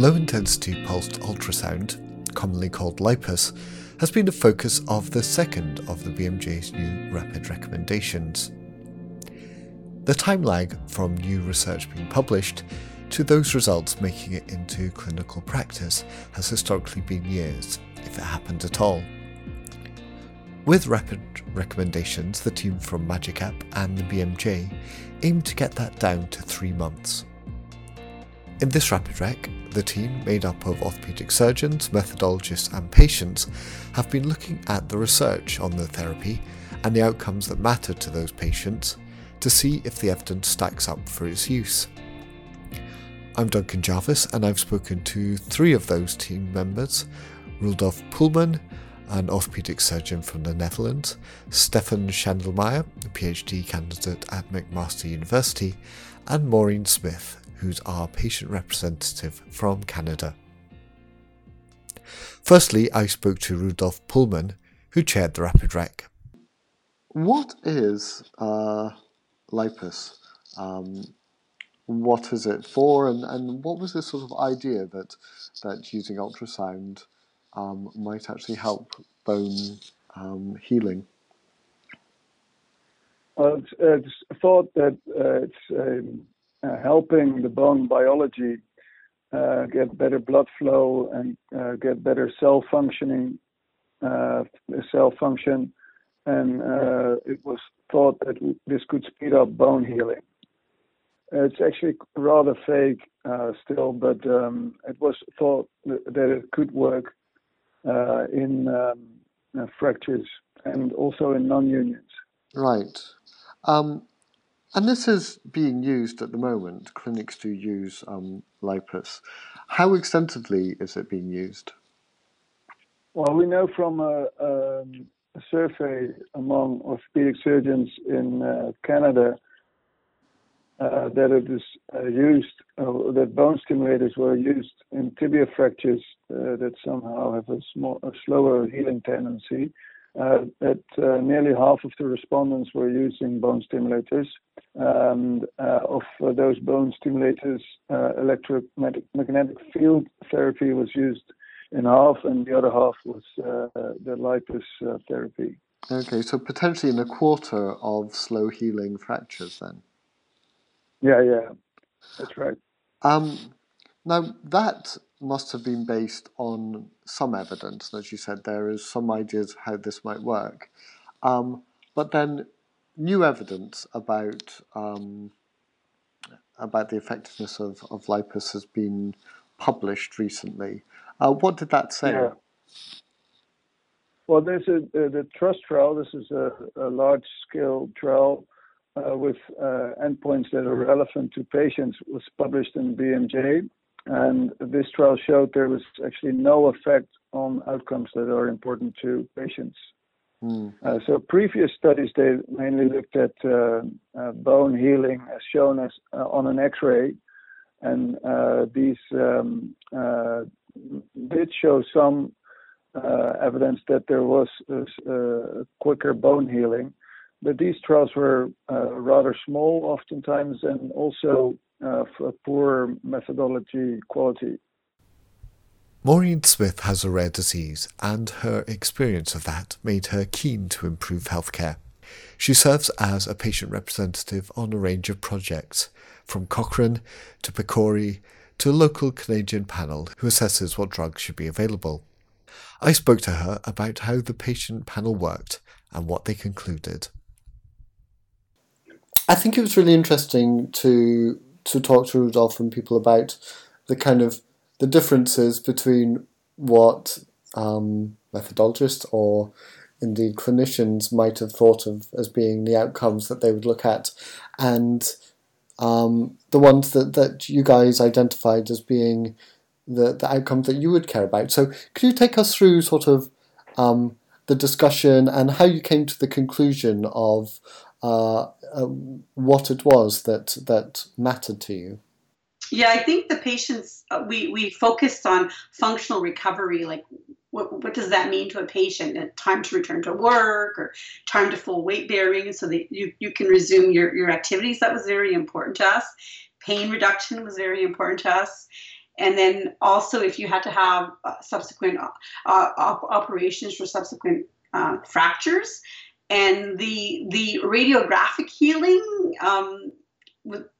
Low intensity pulsed ultrasound, commonly called LIPUS, has been the focus of the second of the BMJ's new rapid recommendations. The time lag from new research being published to those results making it into clinical practice has historically been years, if it happened at all. With rapid recommendations, the team from Magic App and the BMJ aim to get that down to three months. In this rapid rec, the team, made up of orthopaedic surgeons, methodologists, and patients, have been looking at the research on the therapy and the outcomes that matter to those patients to see if the evidence stacks up for its use. I'm Duncan Jarvis, and I've spoken to three of those team members Rudolf Poolman, an orthopaedic surgeon from the Netherlands, Stefan Schandelmaier, a PhD candidate at McMaster University, and Maureen Smith, who's our patient representative from Canada. Firstly, I spoke to Rudolf Poolman, who chaired the Rapid Rec. What is uh, lipus? Um, what is it for, and, and what was this sort of idea that that using ultrasound um, might actually help bone um, healing? Well, it's, it's thought that uh, it's um, uh, helping the bone biology uh, get better blood flow and uh, get better cell functioning, uh, cell function, and uh, it was thought that this could speed up bone healing. It's actually rather fake uh, still, but um, it was thought that it could work in um, fractures and also in non-unions. Right. Um, and this is being used at the moment. Clinics do use um, lipus. How extensively is it being used? Well, we know from a, um, a survey among orthopedic surgeons in uh, Canada uh, that it is uh, used, uh, that bone stimulators were used in tibia fractures uh, that somehow have a, small, a slower healing tendency uh, that uh, nearly half of the respondents were using bone stimulators. And uh, of those bone stimulators, electromagnetic field therapy was used in half, and the other half was the lipus therapy. Okay, so potentially in a quarter of slow healing fractures then. Yeah, yeah, that's right. Um, now that must have been based on some evidence. And As you said, there is some ideas how this might work. Um, but then new evidence about um, about the effectiveness of, of lipus has been published recently. Uh, what did that say? Yeah. Well, there's a, uh, the TRUST trial. This is a, a large-scale trial uh, with uh, endpoints that are relevant to patients. Was published in BMJ, and this trial showed there was actually no effect on outcomes that are important to patients. Mm. Uh, so previous studies they mainly looked at uh, uh, bone healing as shown as uh, on an X-ray, and uh, these um, uh, did show some evidence that there was quicker bone healing, but these trials were rather small oftentimes and also uh, for poor methodology quality. Maureen Smith has a rare disease, and her experience of that made her keen to improve healthcare. She serves as a patient representative on a range of projects, from Cochrane to PCORI to a local Canadian panel who assesses what drugs should be available. I spoke to her about how the patient panel worked and what they concluded. I think it was really interesting to to talk to Rudolf and people about the kind of the differences between what um, methodologists or indeed clinicians might have thought of as being the outcomes that they would look at, and um, the ones that, that you guys identified as being the, the outcomes that you would care about. So, could you take us through sort of um, the discussion and how you came to the conclusion of uh, uh, what it was that that mattered to you. Yeah, I think the patients uh, we we focused on functional recovery, like what, what does that mean to a patient? And time to return to work or time to full weight bearing so that you, you can resume your, your activities. That was very important to us. Pain reduction was very important to us. and then also if you had to have uh, subsequent uh, op- operations for subsequent uh, fractures, and the the radiographic healing um,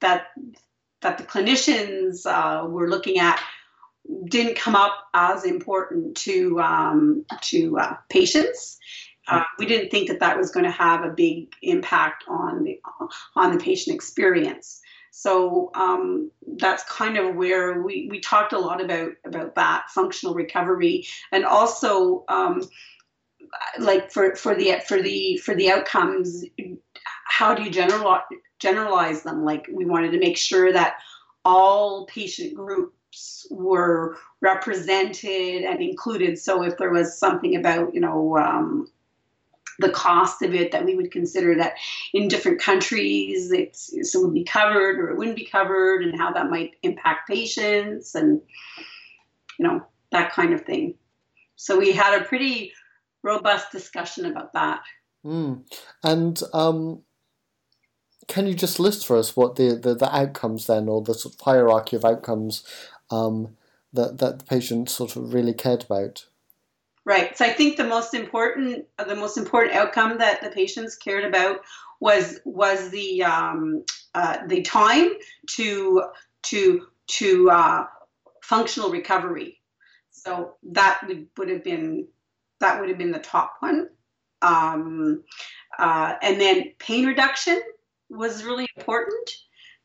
that that the clinicians uh, were looking at didn't come up as important to um, to uh, patients. Uh, we didn't think that that was going to have a big impact on the on the patient experience. So um, that's kind of where we, we talked a lot about about that functional recovery and also um, like for, for the for the for the outcomes, how do you generalize generalize them? Like we wanted to make sure that all patient groups were represented and included. So if there was something about you know um, the cost of it that we would consider that in different countries it's it would be covered or it wouldn't be covered and how that might impact patients and you know that kind of thing so we had a pretty robust discussion about that mm. and um, can you just list for us what the, the, the outcomes then or the sort of hierarchy of outcomes um, that, that the patient sort of really cared about Right. So I think the most important the most important outcome that the patients cared about was was the um, uh, the time to to to uh, functional recovery. So that would, would have been that would have been the top one. Um, uh, and then pain reduction was really important.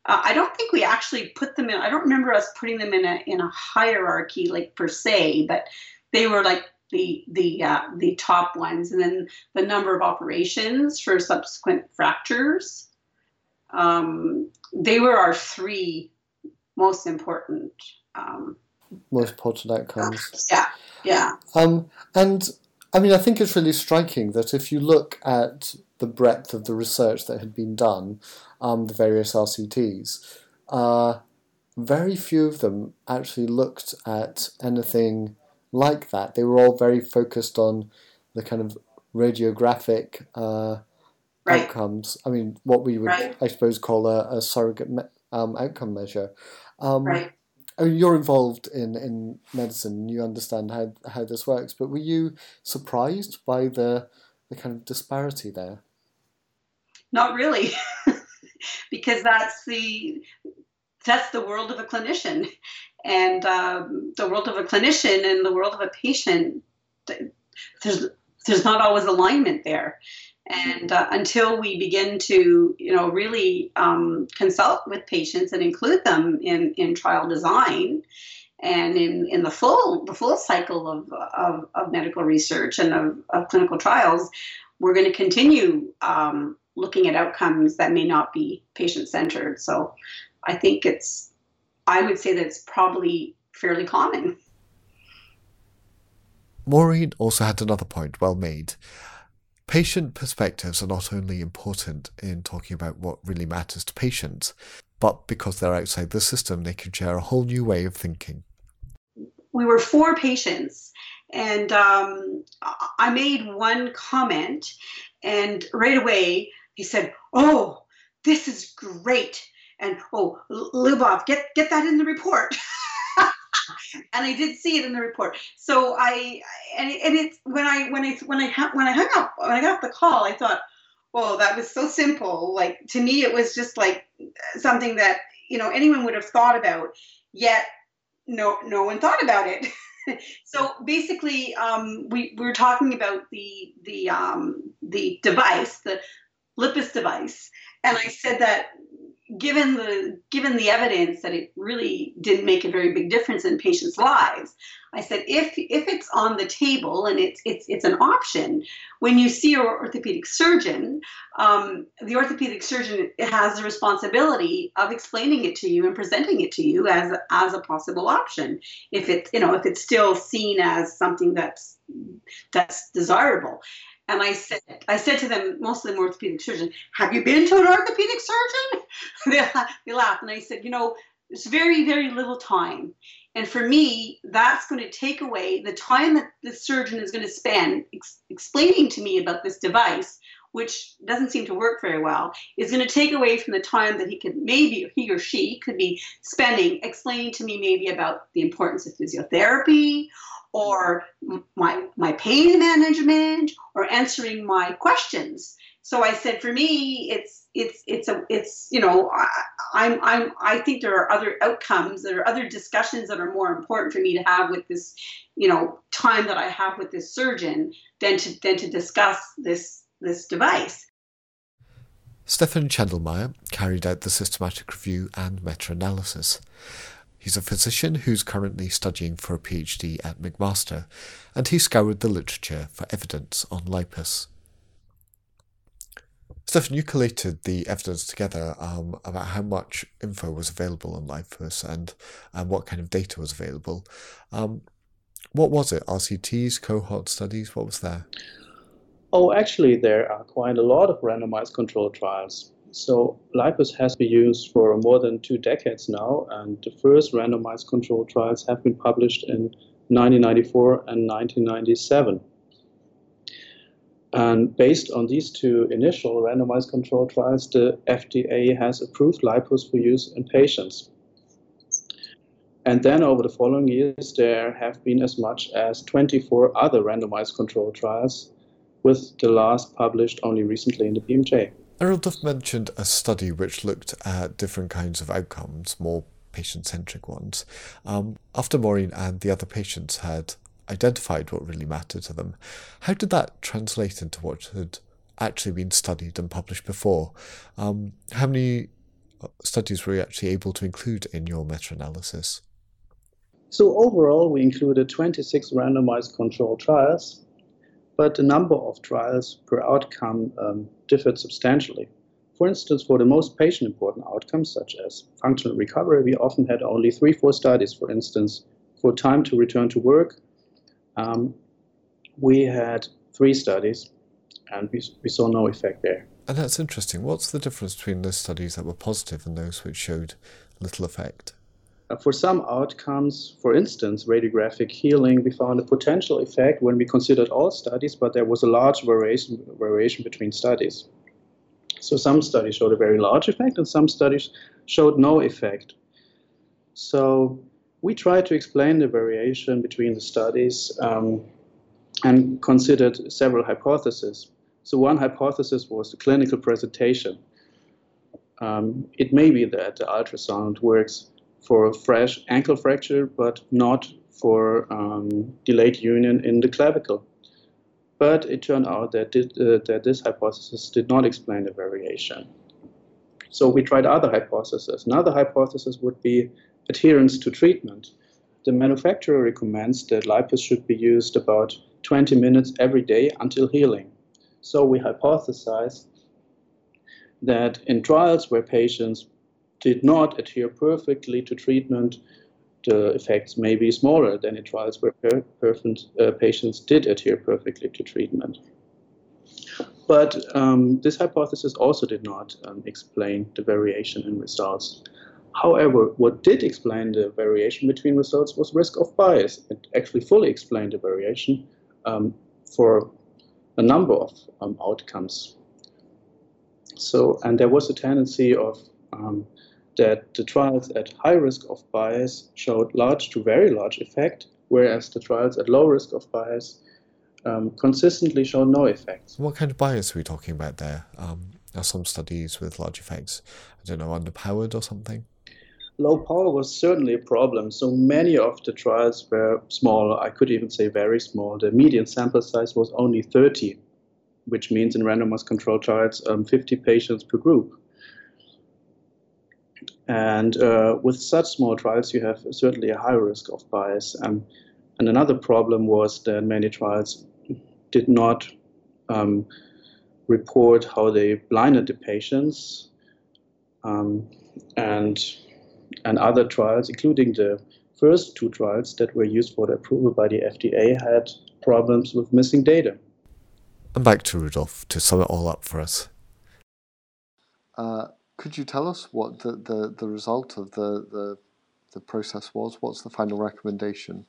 Uh, I don't think we actually put them in. I don't remember us putting them in a in a hierarchy like per se, but they were like the the uh, the top ones, and then the number of operations for subsequent fractures. Um, they were our three most important. Um, most important outcomes. Yeah, yeah. Um, and I mean, I think it's really striking that if you look at the breadth of the research that had been done, um, the various RCTs, uh, very few of them actually looked at anything like that. They were all very focused on the kind of radiographic uh, right. outcomes. I mean, what we would, right. I suppose, call a, a surrogate me- um, outcome measure. Um, right. I mean, you're involved in, in medicine, you understand how, how this works, but were you surprised by the, the kind of disparity there? Not really, because that's the that's the world of a clinician and um, the world of a clinician and the world of a patient there's there's not always alignment there and uh, until we begin to you know really um, consult with patients and include them in in trial design and in, in the full the full cycle of, of, of medical research and of, of clinical trials we're going to continue um, looking at outcomes that may not be patient centered so i think it's I would say that it's probably fairly common. Maureen also had another point well made. Patient perspectives are not only important in talking about what really matters to patients, but because they're outside the system, they can share a whole new way of thinking. We were four patients, and um, I made one comment, and right away he said, Oh, this is great and oh, Lubov, get get that in the report. and I did see it in the report. So I and, it, and it's when I when I when I when I hung up when I got the call, I thought, well, that was so simple. Like to me, it was just like something that you know anyone would have thought about. Yet no no one thought about it. so basically, um, we, we were talking about the the um, the device, the LIPUS device, and I said that given the given the evidence that it really didn't make a very big difference in patients' lives, I said if if it's on the table and it's it's it's an option, when you see your orthopedic surgeon, um, the orthopedic surgeon has the responsibility of explaining it to you and presenting it to you as as a possible option. If it's you know if it's still seen as something that's that's desirable. And I said, I said to them, most of them orthopedic surgeons, have you been to an orthopedic surgeon? they, they laughed. And I said, you know, it's very, very little time. And for me, that's going to take away the time that the surgeon is going to spend ex- explaining to me about this device which doesn't seem to work very well, is going to take away from the time that he could maybe he or she could be spending explaining to me maybe about the importance of physiotherapy or my my pain management or answering my questions. So I said, for me, it's it's it's a it's you know I, I'm I'm I think there are other outcomes, there are other discussions that are more important for me to have with this, you know, time that I have with this surgeon than to than to discuss this this device. Stefan Schandelmaier carried out the systematic review and meta-analysis. He's a physician who's currently studying for a PhD at McMaster, and he scoured the literature for evidence on lipus. Stefan, you collated the evidence together um, about how much info was available on lipus and, and what kind of data was available. Um, what was it? RCTs, cohort studies? What was there? Oh, actually, there are quite a lot of randomized controlled trials. So lipus has been used for more than two decades now, and the first randomized controlled trials have been published in 1994 and 1997. And based on these two initial randomized controlled trials, the FDA has approved lipus for use in patients. And then over the following years, there have been as much as 24 other randomized controlled trials, with the last published only recently in the BMJ. Rudolf mentioned a study which looked at different kinds of outcomes, more patient centric ones. Um, after Maureen and the other patients had identified what really mattered to them, how did that translate into what had actually been studied and published before? Um, how many uh, studies were you actually able to include in your meta analysis? So, overall, we included 26 randomized controlled trials but the number of trials per outcome um, differed substantially. For instance, for the most patient important outcomes, such as functional recovery, we often had only three, four studies. For instance, for time to return to work, um, we had three studies and we, we saw no effect there. And that's interesting. What's the difference between those studies that were positive and those which showed little effect? Uh, for some outcomes, for instance, radiographic healing, we found a potential effect when we considered all studies, but there was a large variation, variation between studies. So some studies showed a very large effect and some studies showed no effect. So we tried to explain the variation between the studies um, and considered several hypotheses. So one hypothesis was the clinical presentation. Um, it may be that the ultrasound works for a fresh ankle fracture, but not for um, delayed union in the clavicle. But it turned out that, did, uh, that this hypothesis did not explain the variation. So we tried other hypotheses. Another hypothesis would be adherence to treatment. The manufacturer recommends that lipus should be used about 20 minutes every day until healing. So we hypothesized that in trials where patients did not adhere perfectly to treatment, the effects may be smaller than in trials where uh, patients did adhere perfectly to treatment. But um, this hypothesis also did not um, explain the variation in results. However, what did explain the variation between results was risk of bias. It actually fully explained the variation um, for a number of um, outcomes. So, and there was a tendency of um, that the trials at high risk of bias showed large to very large effect, whereas the trials at low risk of bias um, consistently showed no effects. What kind of bias are we talking about there? Um, are some studies with large effects, I don't know, underpowered or something? Low power was certainly a problem. So many of the trials were small. I could even say very small. The median sample size was only 30, which means in randomized control trials, um, 50 patients per group. And uh, with such small trials, you have certainly a high risk of bias. Um, and another problem was that many trials did not um, report how they blinded the patients. Um, and, and other trials, including the first two trials that were used for the approval by the FDA, had problems with missing data. And back to Rudolf to sum it all up for us. Uh, could you tell us what the, the, the result of the, the, the process was? What's the final recommendation?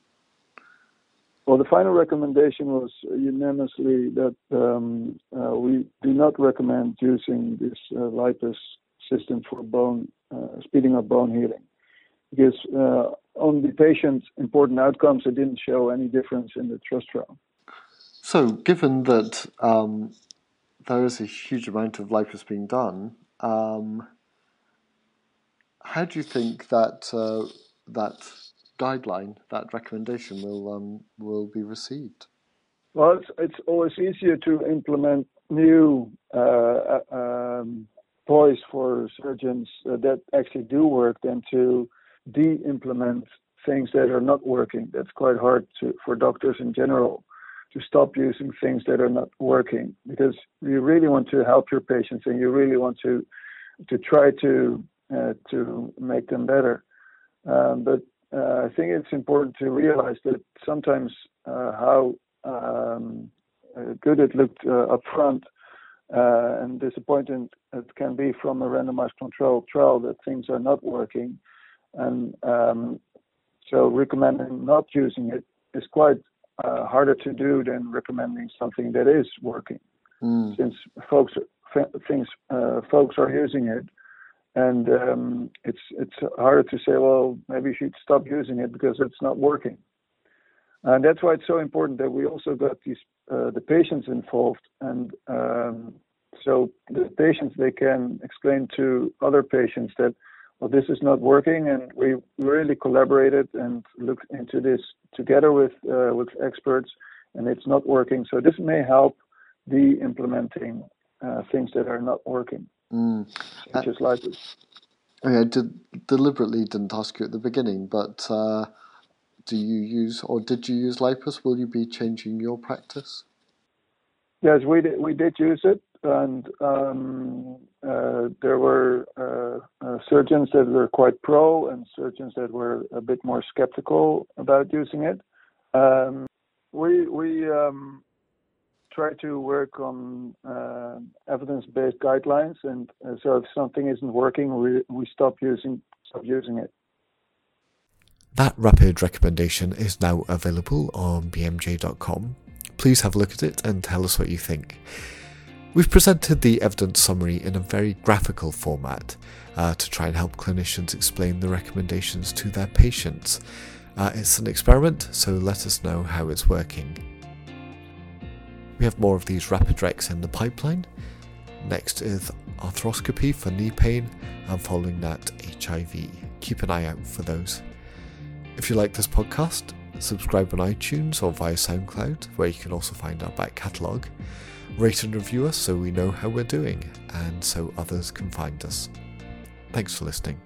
Well, the final recommendation was unanimously that um, uh, we do not recommend using this uh, system for bone uh, speeding up bone healing because uh, on the patient's important outcomes, it didn't show any difference in the trust trial. So, given that um, there is a huge amount of LIPUS being done, um, how do you think that uh, that guideline, that recommendation, will um, will be received? Well, it's, it's always easier to implement new uh, uh um, toys for surgeons that actually do work than to de-implement things that are not working. That's quite hard to, for doctors in general to stop using things that are not working because you really want to help your patients and you really want to to try to uh, to make them better. Um, but uh, I think it's important to realize that sometimes uh, how um, uh, good it looked uh, up front uh, and disappointing it can be from a randomized controlled trial that things are not working. And um, so recommending not using it is quite uh, harder to do than recommending something that is working, mm. since folks things uh, folks are using it, and um, it's it's harder to say, well, maybe you should stop using it because it's not working. And that's why it's so important that we also got these uh, the patients involved, and um, so the patients they can explain to other patients that well, this is not working, and we really collaborated and looked into this together with uh, with experts, and it's not working. So this may help the implementing uh, things that are not working, mm. such uh, as LIPUS. I did, deliberately didn't ask you at the beginning, but uh, do you use or did you use LIPUS? Will you be changing your practice? Yes, we did, we did use it, and um, uh, there were uh, uh, surgeons that were quite pro and surgeons that were a bit more skeptical about using it. Um, we we um, try to work on uh, evidence-based guidelines, and uh, so if something isn't working, we we stop using stop using it. That rapid recommendation is now available on bmj.com Please have a look at it and tell us what you think. We've presented the evidence summary in a very graphical format uh, to try and help clinicians explain the recommendations to their patients. Uh, it's an experiment, so let us know how it's working. We have more of these rapid recs in the pipeline. Next is arthroscopy for knee pain, and following that, HIV. Keep an eye out for those. If you like this podcast, subscribe on iTunes or via SoundCloud, where you can also find our back catalogue. Rate and review us so we know how we're doing and so others can find us. Thanks for listening.